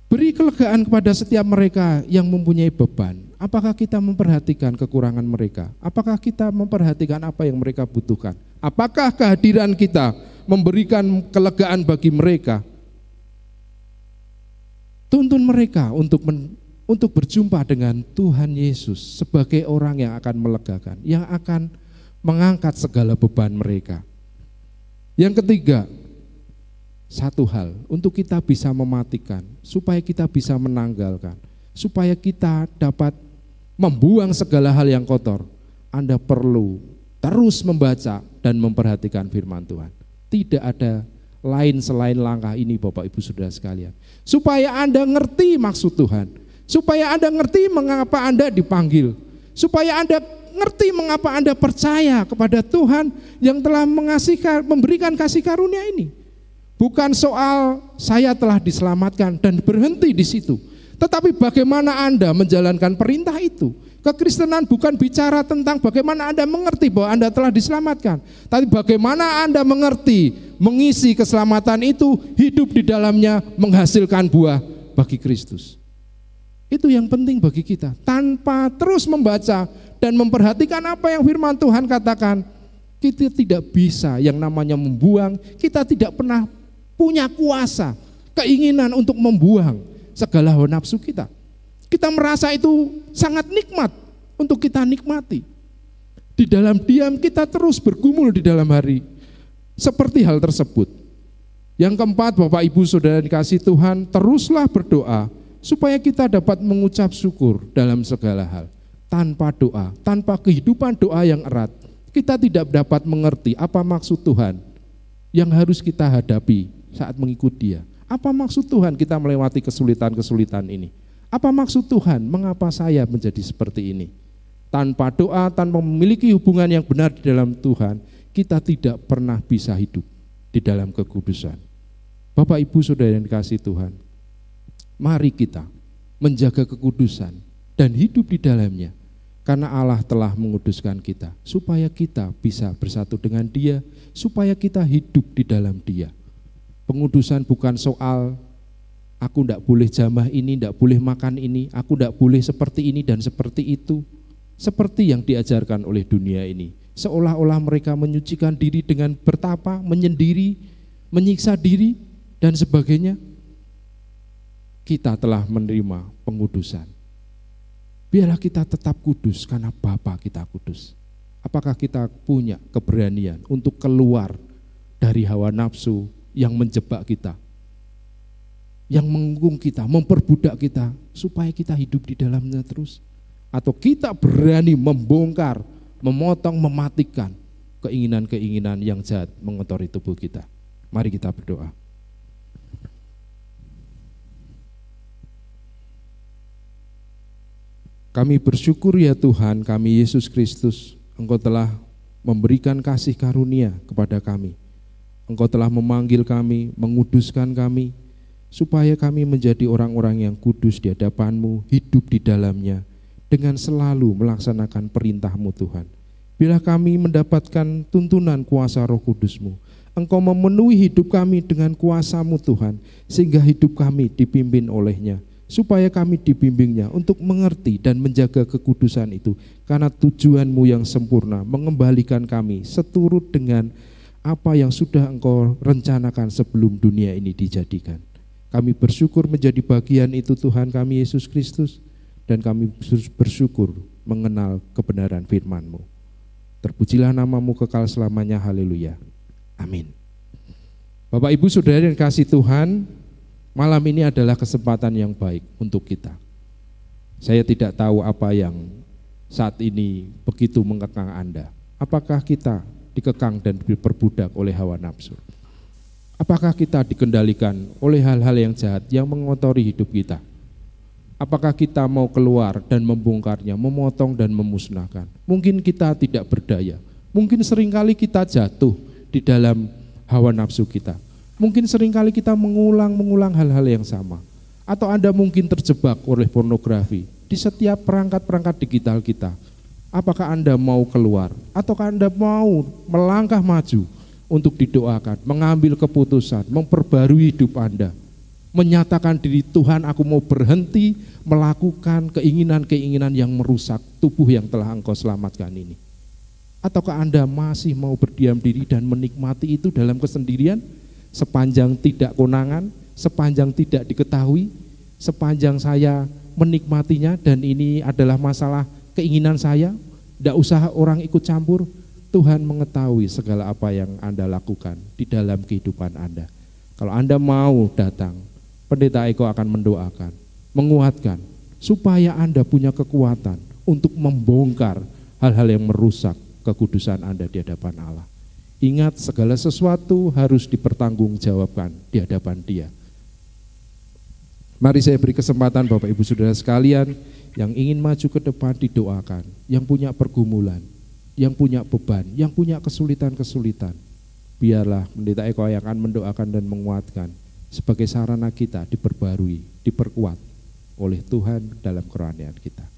Beri kelegaan kepada setiap mereka yang mempunyai beban. Apakah kita memperhatikan kekurangan mereka? Apakah kita memperhatikan apa yang mereka butuhkan? Apakah kehadiran kita memberikan kelegaan bagi mereka? Tuntun mereka untuk men, untuk berjumpa dengan Tuhan Yesus sebagai orang yang akan melegakan, yang akan mengangkat segala beban mereka. Yang ketiga, satu hal untuk kita bisa mematikan, supaya kita bisa menanggalkan, supaya kita dapat membuang segala hal yang kotor, Anda perlu terus membaca dan memperhatikan firman Tuhan. Tidak ada lain selain langkah ini Bapak Ibu Saudara sekalian. Supaya Anda ngerti maksud Tuhan. Supaya Anda ngerti mengapa Anda dipanggil. Supaya Anda ngerti mengapa Anda percaya kepada Tuhan yang telah mengasihkan, memberikan kasih karunia ini. Bukan soal saya telah diselamatkan dan berhenti di situ. Tetapi bagaimana Anda menjalankan perintah itu. Kekristenan bukan bicara tentang bagaimana Anda mengerti bahwa Anda telah diselamatkan. Tapi bagaimana Anda mengerti, mengisi keselamatan itu, hidup di dalamnya, menghasilkan buah bagi Kristus. Itu yang penting bagi kita. Tanpa terus membaca dan memperhatikan apa yang firman Tuhan katakan, kita tidak bisa yang namanya membuang, kita tidak pernah punya kuasa, keinginan untuk membuang segala hawa nafsu kita. Kita merasa itu sangat nikmat untuk kita nikmati. Di dalam diam kita terus bergumul di dalam hari. Seperti hal tersebut. Yang keempat, Bapak Ibu Saudara dikasih Tuhan, teruslah berdoa supaya kita dapat mengucap syukur dalam segala hal. Tanpa doa, tanpa kehidupan doa yang erat, kita tidak dapat mengerti apa maksud Tuhan yang harus kita hadapi saat mengikuti dia. Apa maksud Tuhan kita melewati kesulitan-kesulitan ini? Apa maksud Tuhan mengapa saya menjadi seperti ini? Tanpa doa, tanpa memiliki hubungan yang benar di dalam Tuhan, kita tidak pernah bisa hidup di dalam kekudusan. Bapak Ibu Saudara yang dikasih Tuhan, mari kita menjaga kekudusan dan hidup di dalamnya karena Allah telah menguduskan kita supaya kita bisa bersatu dengan Dia, supaya kita hidup di dalam Dia. Pengudusan bukan soal aku tidak boleh jamah ini, tidak boleh makan ini, aku tidak boleh seperti ini dan seperti itu. Seperti yang diajarkan oleh dunia ini. Seolah-olah mereka menyucikan diri dengan bertapa, menyendiri, menyiksa diri, dan sebagainya. Kita telah menerima pengudusan. Biarlah kita tetap kudus karena Bapa kita kudus. Apakah kita punya keberanian untuk keluar dari hawa nafsu, yang menjebak kita, yang mengunggung kita, memperbudak kita, supaya kita hidup di dalamnya terus. Atau kita berani membongkar, memotong, mematikan keinginan-keinginan yang jahat mengotori tubuh kita. Mari kita berdoa. Kami bersyukur ya Tuhan, kami Yesus Kristus, Engkau telah memberikan kasih karunia kepada kami Engkau telah memanggil kami, menguduskan kami, supaya kami menjadi orang-orang yang kudus di hadapan-Mu, hidup di dalamnya, dengan selalu melaksanakan perintah-Mu Tuhan. Bila kami mendapatkan tuntunan kuasa roh kudus-Mu, Engkau memenuhi hidup kami dengan kuasa-Mu Tuhan, sehingga hidup kami dipimpin olehnya, supaya kami dibimbingnya untuk mengerti dan menjaga kekudusan itu, karena tujuan-Mu yang sempurna mengembalikan kami seturut dengan apa yang sudah engkau rencanakan sebelum dunia ini dijadikan. Kami bersyukur menjadi bagian itu Tuhan kami Yesus Kristus dan kami bersyukur mengenal kebenaran firman-Mu. Terpujilah namamu kekal selamanya, haleluya. Amin. Bapak Ibu Saudara yang kasih Tuhan, malam ini adalah kesempatan yang baik untuk kita. Saya tidak tahu apa yang saat ini begitu mengekang Anda. Apakah kita dikekang dan diperbudak oleh hawa nafsu? Apakah kita dikendalikan oleh hal-hal yang jahat yang mengotori hidup kita? Apakah kita mau keluar dan membongkarnya, memotong dan memusnahkan? Mungkin kita tidak berdaya. Mungkin sering kali kita jatuh di dalam hawa nafsu kita. Mungkin sering kali kita mengulang-mengulang hal-hal yang sama. Atau Anda mungkin terjebak oleh pornografi di setiap perangkat-perangkat digital kita Apakah Anda mau keluar ataukah Anda mau melangkah maju untuk didoakan, mengambil keputusan, memperbarui hidup Anda, menyatakan diri Tuhan aku mau berhenti melakukan keinginan-keinginan yang merusak tubuh yang telah Engkau selamatkan ini. Ataukah Anda masih mau berdiam diri dan menikmati itu dalam kesendirian sepanjang tidak konangan, sepanjang tidak diketahui, sepanjang saya menikmatinya dan ini adalah masalah keinginan saya, tidak usah orang ikut campur, Tuhan mengetahui segala apa yang Anda lakukan di dalam kehidupan Anda. Kalau Anda mau datang, pendeta Eko akan mendoakan, menguatkan, supaya Anda punya kekuatan untuk membongkar hal-hal yang merusak kekudusan Anda di hadapan Allah. Ingat segala sesuatu harus dipertanggungjawabkan di hadapan dia. Mari saya beri kesempatan Bapak Ibu Saudara sekalian yang ingin maju ke depan didoakan, yang punya pergumulan, yang punya beban, yang punya kesulitan-kesulitan. Biarlah Pendeta Eko yang akan mendoakan dan menguatkan sebagai sarana kita diperbarui, diperkuat oleh Tuhan dalam kerohanian kita.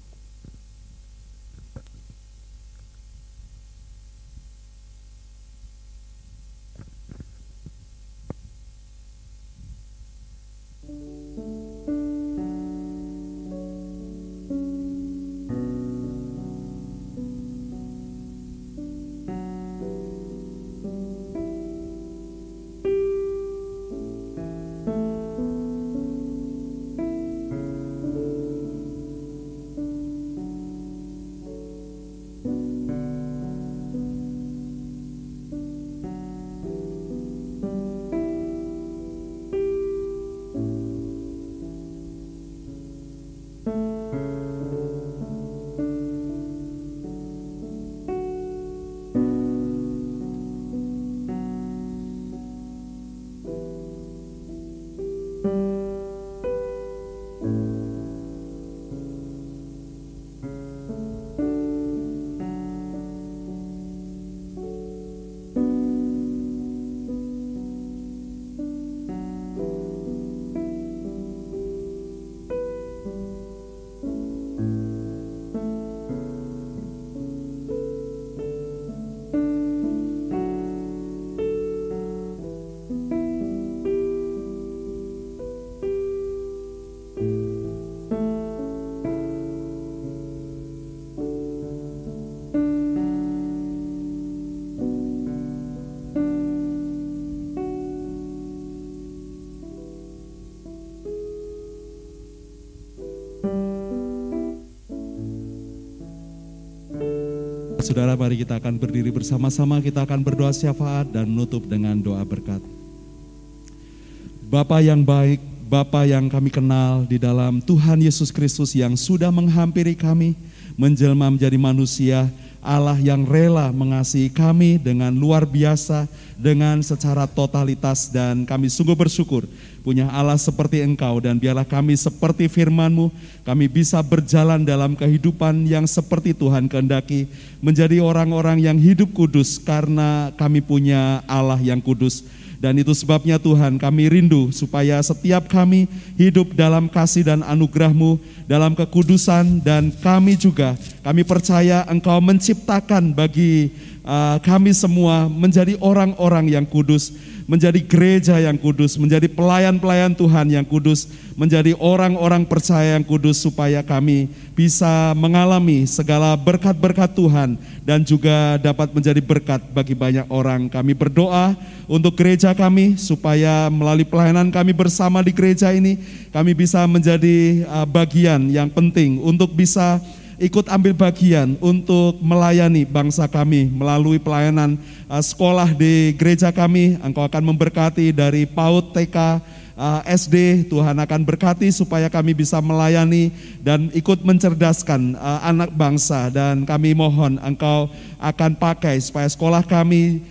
Saudara, mari kita akan berdiri bersama-sama, kita akan berdoa syafaat dan menutup dengan doa berkat. Bapa yang baik, Bapa yang kami kenal di dalam Tuhan Yesus Kristus yang sudah menghampiri kami, menjelma menjadi manusia, Allah yang rela mengasihi kami dengan luar biasa, dengan secara totalitas dan kami sungguh bersyukur punya Allah seperti engkau dan biarlah kami seperti firmanmu, kami bisa berjalan dalam kehidupan yang seperti Tuhan kehendaki, menjadi orang-orang yang hidup kudus karena kami punya Allah yang kudus. Dan itu sebabnya Tuhan kami rindu supaya setiap kami hidup dalam kasih dan anugerahmu, dalam kekudusan dan kami juga, kami percaya engkau menciptakan bagi uh, kami semua menjadi orang-orang yang kudus menjadi gereja yang kudus, menjadi pelayan-pelayan Tuhan yang kudus, menjadi orang-orang percaya yang kudus supaya kami bisa mengalami segala berkat-berkat Tuhan dan juga dapat menjadi berkat bagi banyak orang. Kami berdoa untuk gereja kami supaya melalui pelayanan kami bersama di gereja ini kami bisa menjadi uh, bagian yang penting untuk bisa ikut ambil bagian untuk melayani bangsa kami melalui pelayanan uh, sekolah di gereja kami. Engkau akan memberkati dari PAUD, TK, uh, SD, Tuhan akan berkati supaya kami bisa melayani dan ikut mencerdaskan uh, anak bangsa. Dan kami mohon Engkau akan pakai supaya sekolah kami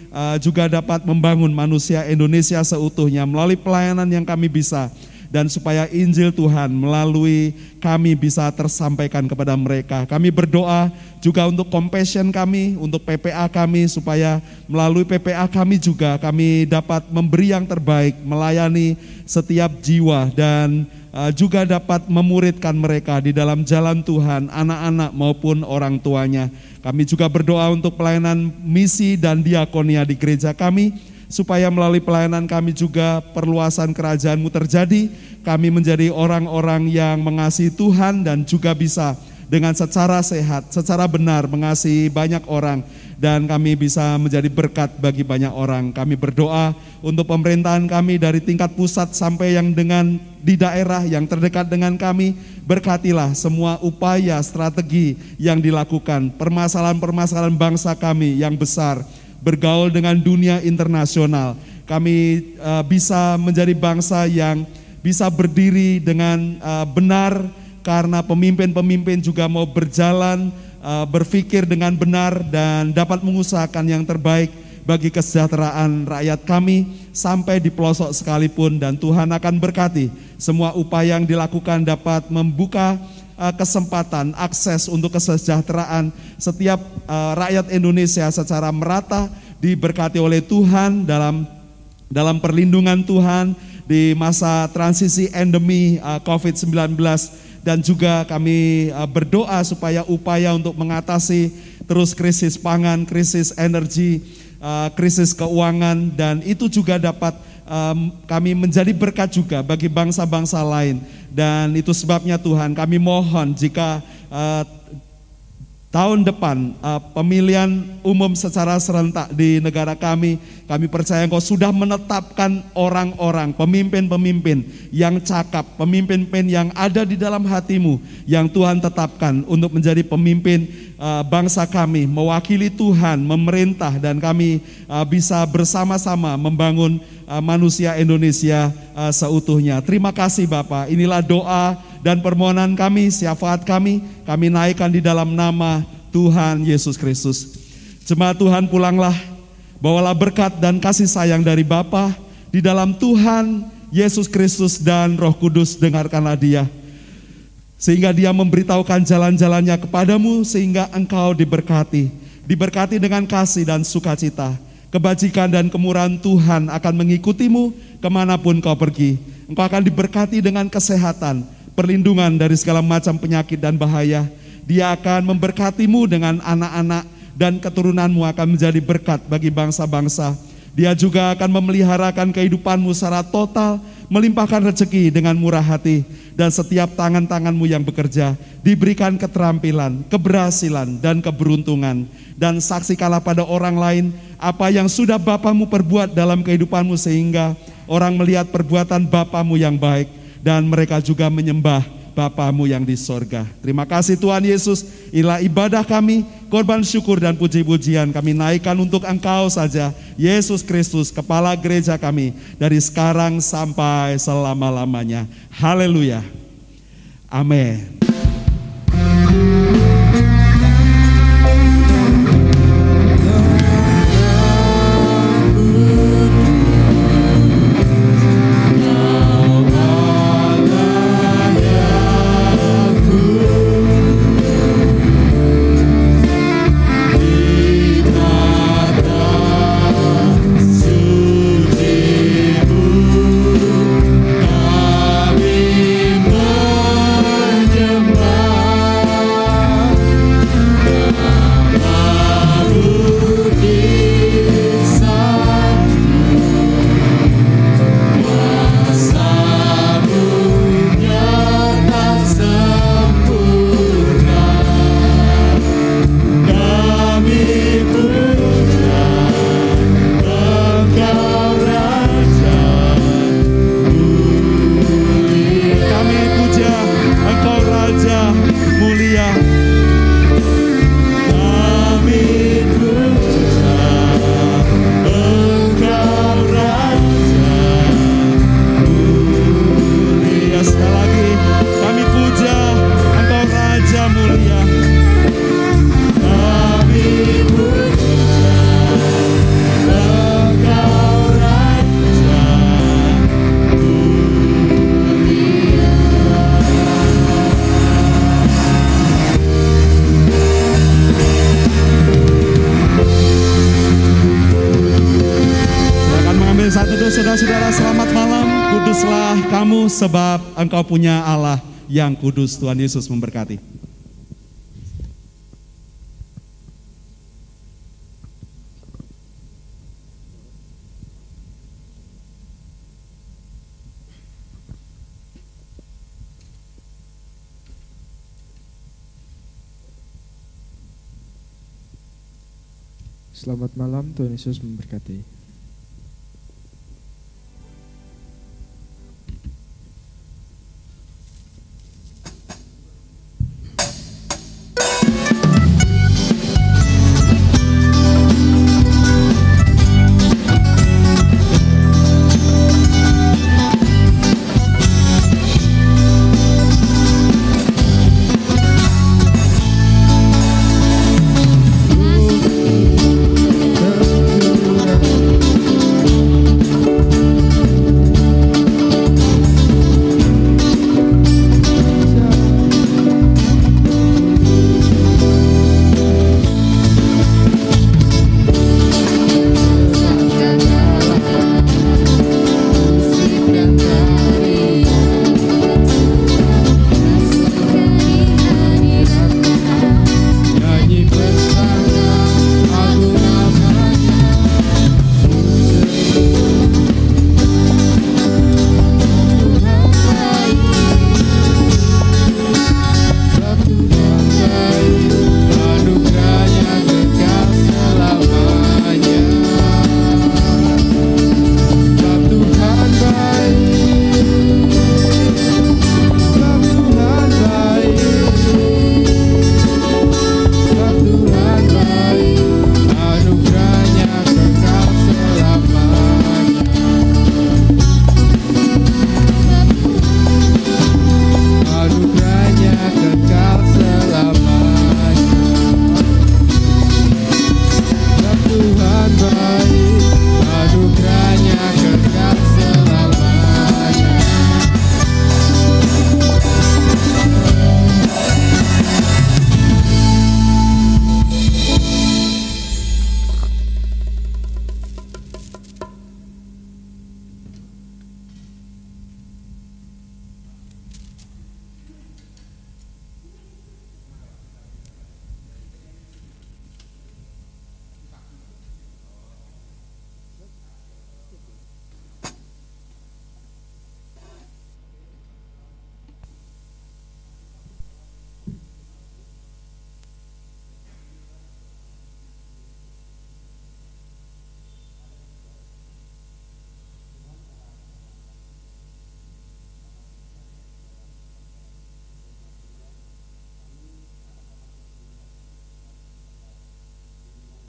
juga dapat membangun manusia Indonesia seutuhnya melalui pelayanan yang kami bisa dan supaya Injil Tuhan melalui kami bisa tersampaikan kepada mereka. Kami berdoa juga untuk compassion kami, untuk PPA kami supaya melalui PPA kami juga kami dapat memberi yang terbaik, melayani setiap jiwa dan uh, juga dapat memuridkan mereka di dalam jalan Tuhan, anak-anak maupun orang tuanya. Kami juga berdoa untuk pelayanan misi dan diakonia di gereja kami supaya melalui pelayanan kami juga perluasan kerajaanmu terjadi, kami menjadi orang-orang yang mengasihi Tuhan dan juga bisa dengan secara sehat, secara benar mengasihi banyak orang. Dan kami bisa menjadi berkat bagi banyak orang. Kami berdoa untuk pemerintahan kami dari tingkat pusat sampai yang dengan di daerah yang terdekat dengan kami, berkatilah semua upaya strategi yang dilakukan, permasalahan-permasalahan bangsa kami yang besar, bergaul dengan dunia internasional. Kami uh, bisa menjadi bangsa yang bisa berdiri dengan uh, benar karena pemimpin-pemimpin juga mau berjalan uh, berpikir dengan benar dan dapat mengusahakan yang terbaik bagi kesejahteraan rakyat kami sampai di pelosok sekalipun dan Tuhan akan berkati semua upaya yang dilakukan dapat membuka uh, kesempatan akses untuk kesejahteraan setiap uh, rakyat Indonesia secara merata diberkati oleh Tuhan dalam dalam perlindungan Tuhan di masa transisi endemi uh, COVID-19 dan juga kami berdoa supaya upaya untuk mengatasi terus krisis pangan, krisis energi, krisis keuangan dan itu juga dapat um, kami menjadi berkat juga bagi bangsa-bangsa lain. Dan itu sebabnya Tuhan kami mohon jika uh, tahun depan uh, pemilihan umum secara serentak di negara kami, kami percaya Engkau sudah menetapkan orang-orang, pemimpin-pemimpin yang cakap, pemimpin-pemimpin yang ada di dalam hatimu, yang Tuhan tetapkan untuk menjadi pemimpin uh, bangsa kami, mewakili Tuhan, memerintah, dan kami uh, bisa bersama-sama membangun uh, manusia Indonesia uh, seutuhnya. Terima kasih Bapak, inilah doa dan permohonan kami, syafaat kami, kami naikkan di dalam nama Tuhan Yesus Kristus. Jemaat Tuhan pulanglah, bawalah berkat dan kasih sayang dari Bapa di dalam Tuhan Yesus Kristus dan Roh Kudus dengarkanlah dia. Sehingga dia memberitahukan jalan-jalannya kepadamu sehingga engkau diberkati. Diberkati dengan kasih dan sukacita. Kebajikan dan kemurahan Tuhan akan mengikutimu ke mana pun kau pergi. Engkau akan diberkati dengan kesehatan, perlindungan dari segala macam penyakit dan bahaya. Dia akan memberkatimu dengan anak-anak dan keturunanmu akan menjadi berkat bagi bangsa-bangsa. Dia juga akan memeliharakan kehidupanmu secara total, melimpahkan rezeki dengan murah hati, dan setiap tangan-tanganmu yang bekerja diberikan keterampilan, keberhasilan, dan keberuntungan. Dan saksikanlah pada orang lain apa yang sudah Bapamu perbuat dalam kehidupanmu sehingga orang melihat perbuatan Bapamu yang baik dan mereka juga menyembah Bapamu yang di sorga. Terima kasih Tuhan Yesus, inilah ibadah kami, korban syukur dan puji-pujian kami naikkan untuk Engkau saja, Yesus Kristus, Kepala Gereja kami, dari sekarang sampai selama-lamanya. Haleluya. Amin. Engkau punya Allah yang kudus. Tuhan Yesus memberkati.
Selamat malam, Tuhan Yesus memberkati.